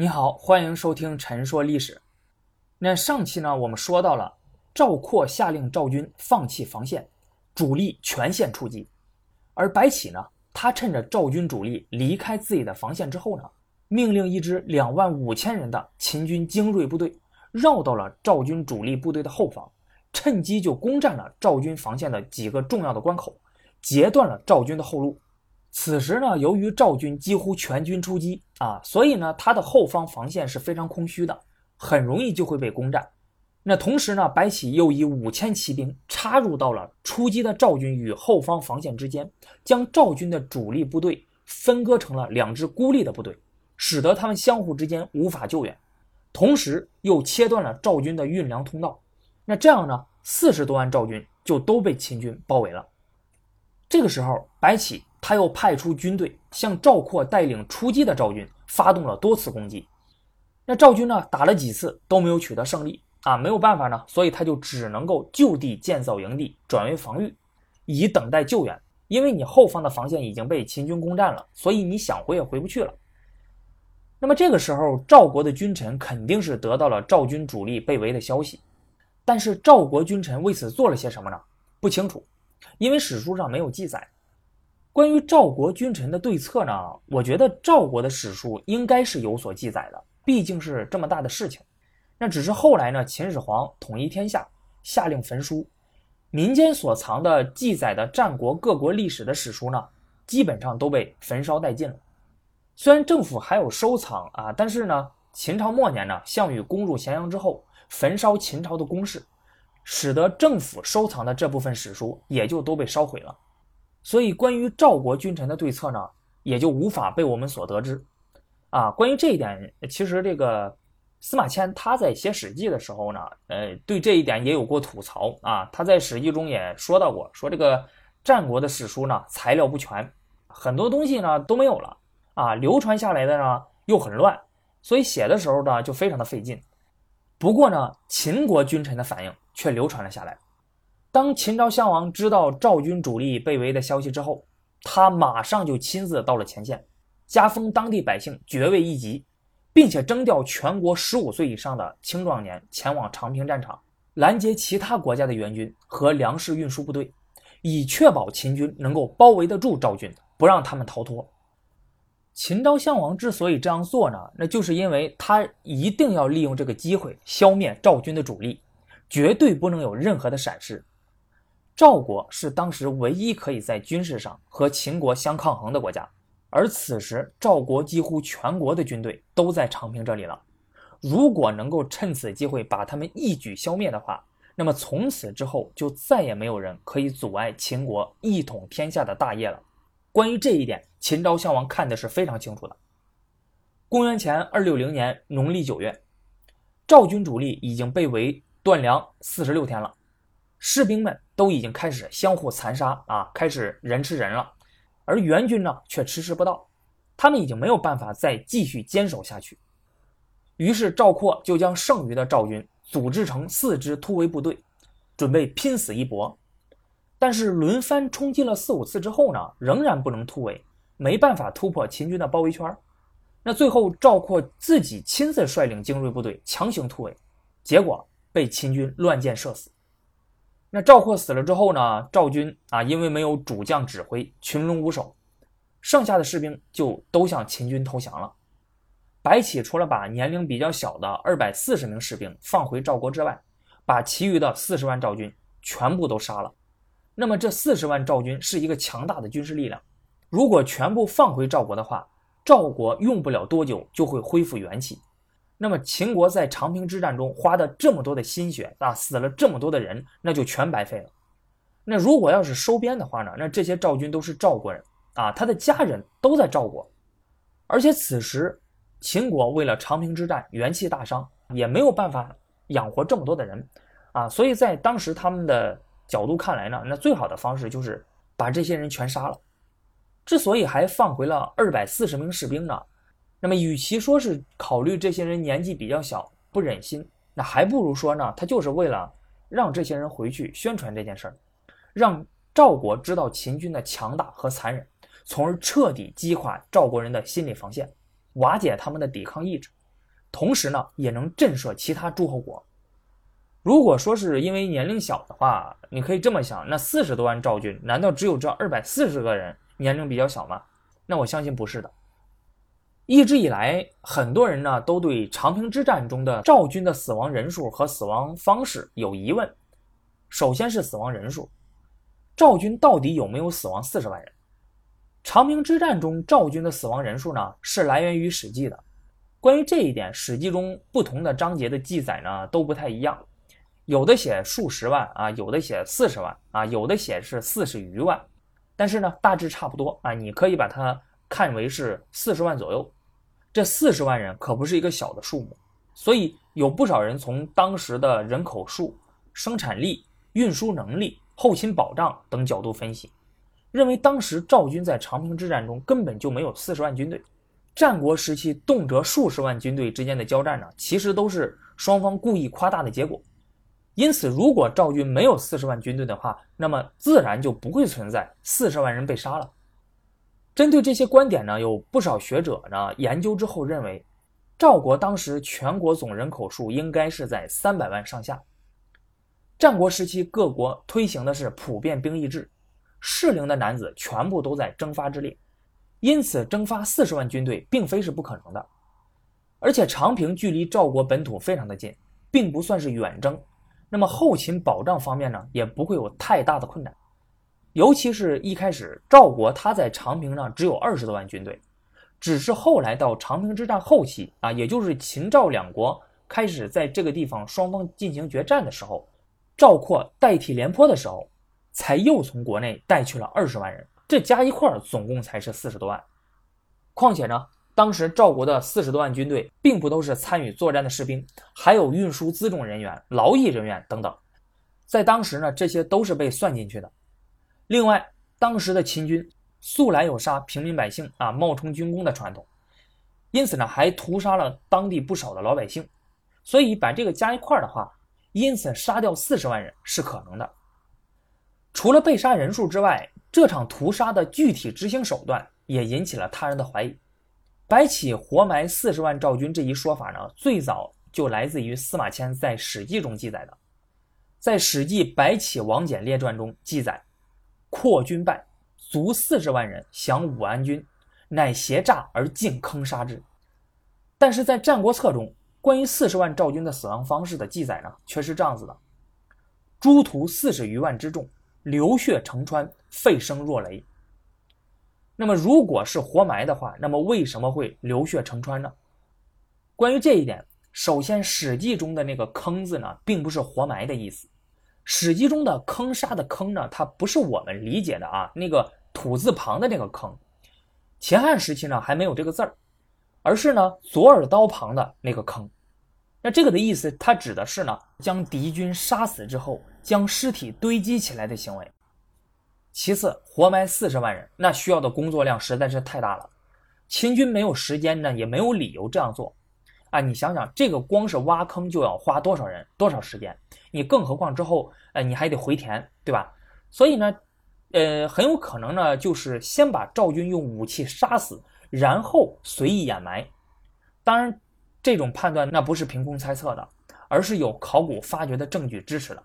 你好，欢迎收听《陈说历史》。那上期呢，我们说到了赵括下令赵军放弃防线，主力全线出击。而白起呢，他趁着赵军主力离开自己的防线之后呢，命令一支两万五千人的秦军精锐部队绕到了赵军主力部队的后方，趁机就攻占了赵军防线的几个重要的关口，截断了赵军的后路。此时呢，由于赵军几乎全军出击啊，所以呢，他的后方防线是非常空虚的，很容易就会被攻占。那同时呢，白起又以五千骑兵插入到了出击的赵军与后方防线之间，将赵军的主力部队分割成了两支孤立的部队，使得他们相互之间无法救援。同时又切断了赵军的运粮通道。那这样呢，四十多万赵军就都被秦军包围了。这个时候，白起。他又派出军队向赵括带领出击的赵军发动了多次攻击。那赵军呢，打了几次都没有取得胜利啊，没有办法呢，所以他就只能够就地建造营地，转为防御，以等待救援。因为你后方的防线已经被秦军攻占了，所以你想回也回不去了。那么这个时候，赵国的君臣肯定是得到了赵军主力被围的消息，但是赵国君臣为此做了些什么呢？不清楚，因为史书上没有记载。关于赵国君臣的对策呢？我觉得赵国的史书应该是有所记载的，毕竟是这么大的事情。那只是后来呢，秦始皇统一天下，下令焚书，民间所藏的记载的战国各国历史的史书呢，基本上都被焚烧殆尽了。虽然政府还有收藏啊，但是呢，秦朝末年呢，项羽攻入咸阳之后，焚烧秦朝的宫室，使得政府收藏的这部分史书也就都被烧毁了。所以，关于赵国君臣的对策呢，也就无法被我们所得知。啊，关于这一点，其实这个司马迁他在写《史记》的时候呢，呃，对这一点也有过吐槽啊。他在《史记》中也说到过，说这个战国的史书呢，材料不全，很多东西呢都没有了啊，流传下来的呢又很乱，所以写的时候呢就非常的费劲。不过呢，秦国君臣的反应却流传了下来。当秦昭襄王知道赵军主力被围的消息之后，他马上就亲自到了前线，加封当地百姓爵位一级，并且征调全国十五岁以上的青壮年前往长平战场，拦截其他国家的援军和粮食运输部队，以确保秦军能够包围得住赵军，不让他们逃脱。秦昭襄王之所以这样做呢，那就是因为他一定要利用这个机会消灭赵军的主力，绝对不能有任何的闪失。赵国是当时唯一可以在军事上和秦国相抗衡的国家，而此时赵国几乎全国的军队都在长平这里了。如果能够趁此机会把他们一举消灭的话，那么从此之后就再也没有人可以阻碍秦国一统天下的大业了。关于这一点，秦昭襄王看的是非常清楚的。公元前二六零年农历九月，赵军主力已经被围断粮四十六天了。士兵们都已经开始相互残杀啊，开始人吃人了，而援军呢却迟迟不到，他们已经没有办法再继续坚守下去。于是赵括就将剩余的赵军组织成四支突围部队，准备拼死一搏。但是轮番冲击了四五次之后呢，仍然不能突围，没办法突破秦军的包围圈。那最后赵括自己亲自率领精锐部队强行突围，结果被秦军乱箭射死。那赵括死了之后呢？赵军啊，因为没有主将指挥，群龙无首，剩下的士兵就都向秦军投降了。白起除了把年龄比较小的二百四十名士兵放回赵国之外，把其余的四十万赵军全部都杀了。那么这四十万赵军是一个强大的军事力量，如果全部放回赵国的话，赵国用不了多久就会恢复元气。那么秦国在长平之战中花的这么多的心血啊，死了这么多的人，那就全白费了。那如果要是收编的话呢？那这些赵军都是赵国人啊，他的家人都在赵国，而且此时秦国为了长平之战元气大伤，也没有办法养活这么多的人啊，所以在当时他们的角度看来呢，那最好的方式就是把这些人全杀了。之所以还放回了二百四十名士兵呢？那么，与其说是考虑这些人年纪比较小不忍心，那还不如说呢，他就是为了让这些人回去宣传这件事儿，让赵国知道秦军的强大和残忍，从而彻底击垮赵国人的心理防线，瓦解他们的抵抗意志。同时呢也能震慑其他诸侯国。如果说是因为年龄小的话，你可以这么想：那四十多万赵军，难道只有这二百四十个人年龄比较小吗？那我相信不是的。一直以来，很多人呢都对长平之战中的赵军的死亡人数和死亡方式有疑问。首先是死亡人数，赵军到底有没有死亡四十万人？长平之战中赵军的死亡人数呢是来源于《史记》的。关于这一点，《史记》中不同的章节的记载呢都不太一样。有的写数十万啊，有的写四十万啊，有的写是四十余万，但是呢，大致差不多啊。你可以把它看为是四十万左右。这四十万人可不是一个小的数目，所以有不少人从当时的人口数、生产力、运输能力、后勤保障等角度分析，认为当时赵军在长平之战中根本就没有四十万军队。战国时期动辄数十万军队之间的交战呢，其实都是双方故意夸大的结果。因此，如果赵军没有四十万军队的话，那么自然就不会存在四十万人被杀了。针对这些观点呢，有不少学者呢研究之后认为，赵国当时全国总人口数应该是在三百万上下。战国时期各国推行的是普遍兵役制，适龄的男子全部都在征发之列，因此征发四十万军队并非是不可能的。而且长平距离赵国本土非常的近，并不算是远征。那么后勤保障方面呢，也不会有太大的困难。尤其是一开始赵国他在长平上只有二十多万军队，只是后来到长平之战后期啊，也就是秦赵两国开始在这个地方双方进行决战的时候，赵括代替廉颇的时候，才又从国内带去了二十万人，这加一块儿总共才是四十多万。况且呢。当时赵国的四十多万军队，并不都是参与作战的士兵，还有运输辎重人员、劳役人员等等，在当时呢，这些都是被算进去的。另外，当时的秦军素来有杀平民百姓啊、冒充军功的传统，因此呢，还屠杀了当地不少的老百姓。所以把这个加一块的话，因此杀掉四十万人是可能的。除了被杀人数之外，这场屠杀的具体执行手段也引起了他人的怀疑。白起活埋四十万赵军这一说法呢，最早就来自于司马迁在《史记》中记载的。在《史记·白起王翦列传》中记载，扩军败，卒四十万人，降武安军，乃挟诈而尽坑杀之。但是在《战国策》中，关于四十万赵军的死亡方式的记载呢，却是这样子的：诸屠四十余万之众，流血成川，沸声若雷。那么，如果是活埋的话，那么为什么会流血成川呢？关于这一点，首先，《史记》中的那个“坑”字呢，并不是活埋的意思，《史记》中的“坑杀”的“坑”呢，它不是我们理解的啊，那个土字旁的那个“坑”。秦汉时期呢，还没有这个字儿，而是呢左耳刀旁的那个“坑”。那这个的意思，它指的是呢，将敌军杀死之后，将尸体堆积起来的行为。其次，活埋四十万人，那需要的工作量实在是太大了。秦军没有时间呢，也没有理由这样做。啊，你想想，这个光是挖坑就要花多少人、多少时间？你更何况之后，呃，你还得回填，对吧？所以呢，呃，很有可能呢，就是先把赵军用武器杀死，然后随意掩埋。当然，这种判断那不是凭空猜测的，而是有考古发掘的证据支持的。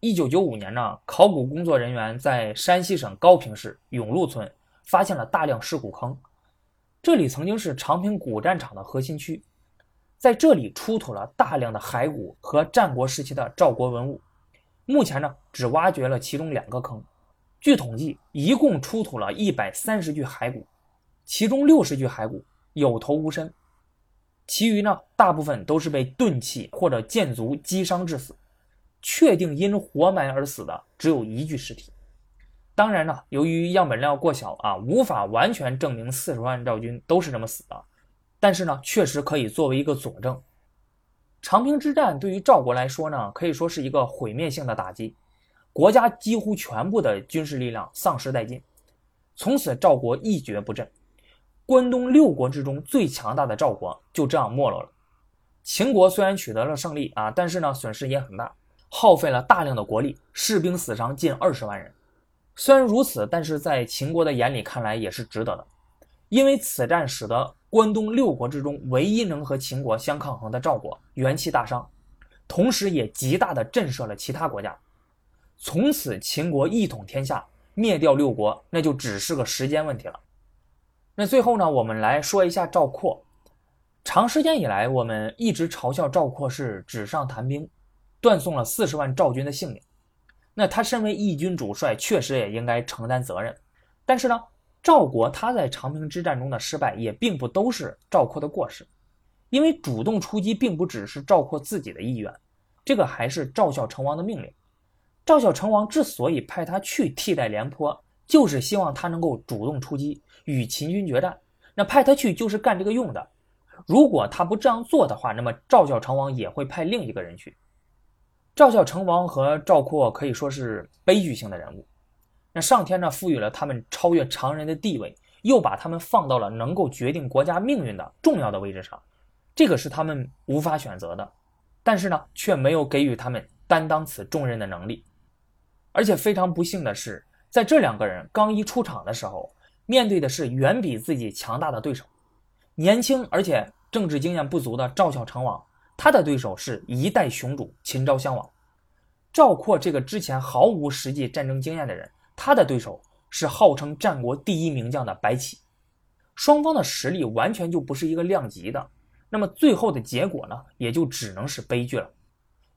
一九九五年呢，考古工作人员在山西省高平市永禄村发现了大量尸骨坑，这里曾经是长平古战场的核心区，在这里出土了大量的骸骨和战国时期的赵国文物。目前呢，只挖掘了其中两个坑，据统计，一共出土了一百三十具骸骨，其中六十具骸骨有头无身，其余呢，大部分都是被钝器或者箭足击伤致死。确定因活埋而死的只有一具尸体。当然呢，由于样本量过小啊，无法完全证明四十万赵军都是这么死的。但是呢，确实可以作为一个佐证。长平之战对于赵国来说呢，可以说是一个毁灭性的打击，国家几乎全部的军事力量丧失殆尽，从此赵国一蹶不振。关东六国之中最强大的赵国就这样没落了。秦国虽然取得了胜利啊，但是呢，损失也很大。耗费了大量的国力，士兵死伤近二十万人。虽然如此，但是在秦国的眼里看来也是值得的，因为此战使得关东六国之中唯一能和秦国相抗衡的赵国元气大伤，同时也极大的震慑了其他国家。从此，秦国一统天下，灭掉六国，那就只是个时间问题了。那最后呢，我们来说一下赵括。长时间以来，我们一直嘲笑赵括是纸上谈兵，断送了四十万赵军的性命。那他身为义军主帅，确实也应该承担责任。但是呢，赵国他在长平之战中的失败，也并不都是赵括的过失，因为主动出击并不只是赵括自己的意愿，这个还是赵孝成王的命令。赵孝成王之所以派他去替代廉颇，就是希望他能够主动出击，与秦军决战。那派他去就是干这个用的。如果他不这样做的话，那么赵孝成王也会派另一个人去。赵孝成王和赵括可以说是悲剧性的人物。那上天呢，赋予了他们超越常人的地位，又把他们放到了能够决定国家命运的重要的位置上，这个是他们无法选择的。但是呢，却没有给予他们担当此重任的能力。而且非常不幸的是，在这两个人刚一出场的时候，面对的是远比自己强大的对手。年轻而且政治经验不足的赵孝成王，他的对手是一代雄主秦昭襄王。赵括这个之前毫无实际战争经验的人，他的对手是号称战国第一名将的白起。双方的实力完全就不是一个量级的，那么最后的结果呢，也就只能是悲剧了。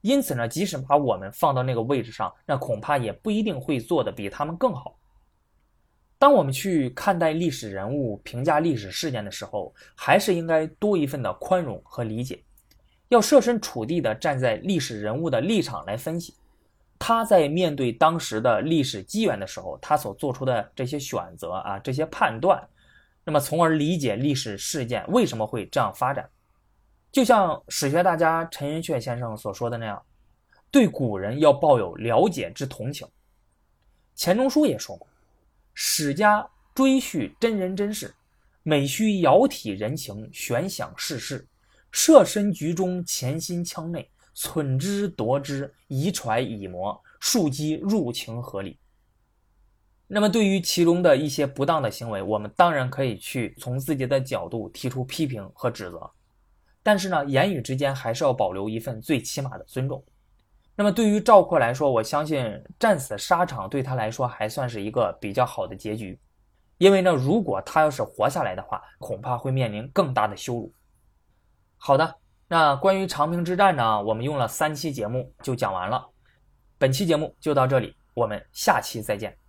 因此呢，即使把我们放到那个位置上，那恐怕也不一定会做得比他们更好。当我们去看待历史人物、评价历史事件的时候，还是应该多一份的宽容和理解，要设身处地的站在历史人物的立场来分析，他在面对当时的历史机缘的时候，他所做出的这些选择啊，这些判断，那么从而理解历史事件为什么会这样发展。就像史学大家陈寅恪先生所说的那样，对古人要抱有了解之同情。钱钟书也说过：“史家追叙真人真事，每需遥体人情，悬想世事，设身局中，潜心腔内，忖之夺之，以揣以磨，庶几入情合理。”那么，对于其中的一些不当的行为，我们当然可以去从自己的角度提出批评和指责。但是呢，言语之间还是要保留一份最起码的尊重。那么对于赵括来说，我相信战死沙场对他来说还算是一个比较好的结局，因为呢，如果他要是活下来的话，恐怕会面临更大的羞辱。好的，那关于长平之战呢，我们用了三期节目就讲完了，本期节目就到这里，我们下期再见。